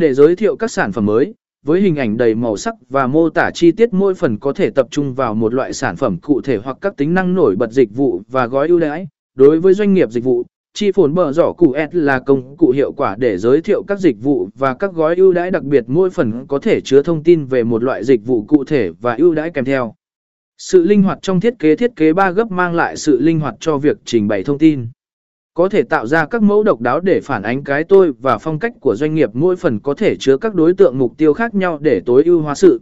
để giới thiệu các sản phẩm mới, với hình ảnh đầy màu sắc và mô tả chi tiết mỗi phần có thể tập trung vào một loại sản phẩm cụ thể hoặc các tính năng nổi bật dịch vụ và gói ưu đãi. Đối với doanh nghiệp dịch vụ, chi phồn bờ giỏ cụ S là công cụ hiệu quả để giới thiệu các dịch vụ và các gói ưu đãi đặc biệt mỗi phần có thể chứa thông tin về một loại dịch vụ cụ thể và ưu đãi kèm theo. Sự linh hoạt trong thiết kế thiết kế ba gấp mang lại sự linh hoạt cho việc trình bày thông tin. Có thể tạo ra các mẫu độc đáo để phản ánh cái tôi và phong cách của doanh nghiệp, mỗi phần có thể chứa các đối tượng mục tiêu khác nhau để tối ưu hóa sự.